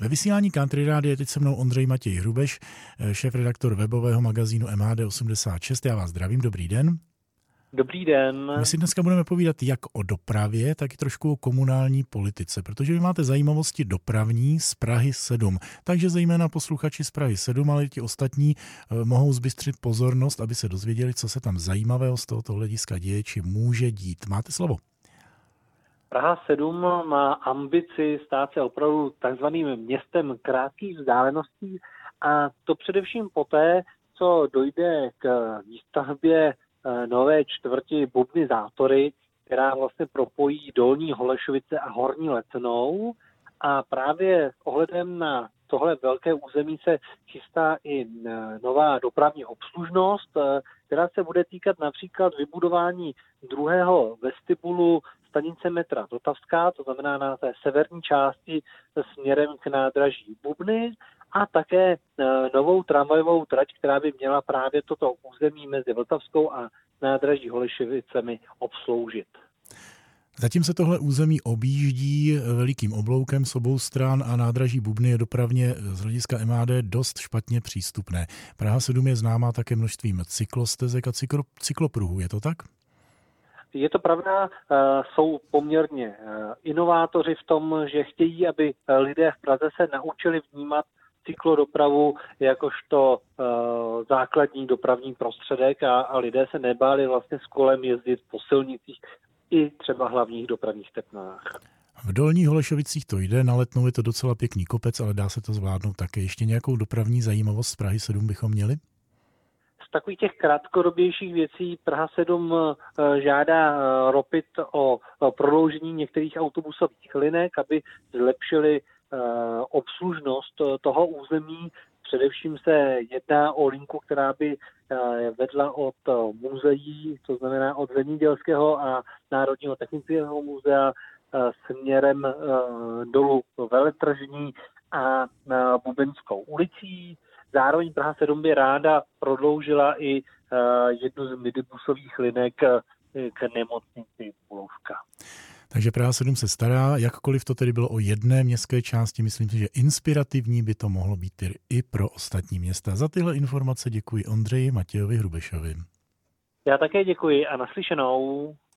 Ve vysílání Country Radio je teď se mnou Ondřej Matěj Hrubeš, šéf-redaktor webového magazínu MHD86. Já vás zdravím, dobrý den. Dobrý den. My si dneska budeme povídat jak o dopravě, tak i trošku o komunální politice, protože vy máte zajímavosti dopravní z Prahy 7. Takže zejména posluchači z Prahy 7, ale i ti ostatní eh, mohou zbystřit pozornost, aby se dozvěděli, co se tam zajímavého z tohoto hlediska děje, či může dít. Máte slovo. Praha 7 má ambici stát se opravdu takzvaným městem krátkých vzdáleností a to především poté, co dojde k výstavbě eh, nové čtvrti Bubny Zátory, která vlastně propojí Dolní Holešovice a Horní Lecenou. A právě s ohledem na tohle velké území se chystá i eh, nová dopravní obslužnost, eh, která se bude týkat například vybudování druhého vestibulu stanice metra Vltavská, to znamená na té severní části směrem k nádraží Bubny a také e, novou tramvajovou trať, která by měla právě toto území mezi Vltavskou a nádraží Holešovicemi obsloužit. Zatím se tohle území objíždí velikým obloukem s obou stran a nádraží Bubny je dopravně z hlediska MAD dost špatně přístupné. Praha 7 je známá také množstvím cyklostezek a cyklo, cyklopruhů, je to tak? Je to pravda, eh, jsou poměrně eh, inovátoři v tom, že chtějí, aby eh, lidé v Praze se naučili vnímat cyklodopravu jakožto základní dopravní prostředek a, a lidé se nebáli vlastně s kolem jezdit po silnicích i třeba hlavních dopravních tepnách. V Dolních Holešovicích to jde, na letnou je to docela pěkný kopec, ale dá se to zvládnout také. Ještě nějakou dopravní zajímavost z Prahy 7 bychom měli? Takových těch krátkodobějších věcí Praha 7 eh, žádá eh, Ropit o prodloužení některých autobusových linek, aby zlepšili eh, obslužnost toho území. Především se jedná o linku, která by vedla od muzeí, to znamená od Zemědělského a Národního technického muzea směrem dolů veletržní a Bubenskou ulicí. Zároveň Praha 7 by ráda prodloužila i eh, jednu z midibusových linek eh, k nemocnici Bulovka. Takže Praha 7 se stará, jakkoliv to tedy bylo o jedné městské části, myslím si, že inspirativní by to mohlo být i pro ostatní města. Za tyhle informace děkuji Ondřeji Matějovi Hrubešovi. Já také děkuji a naslyšenou.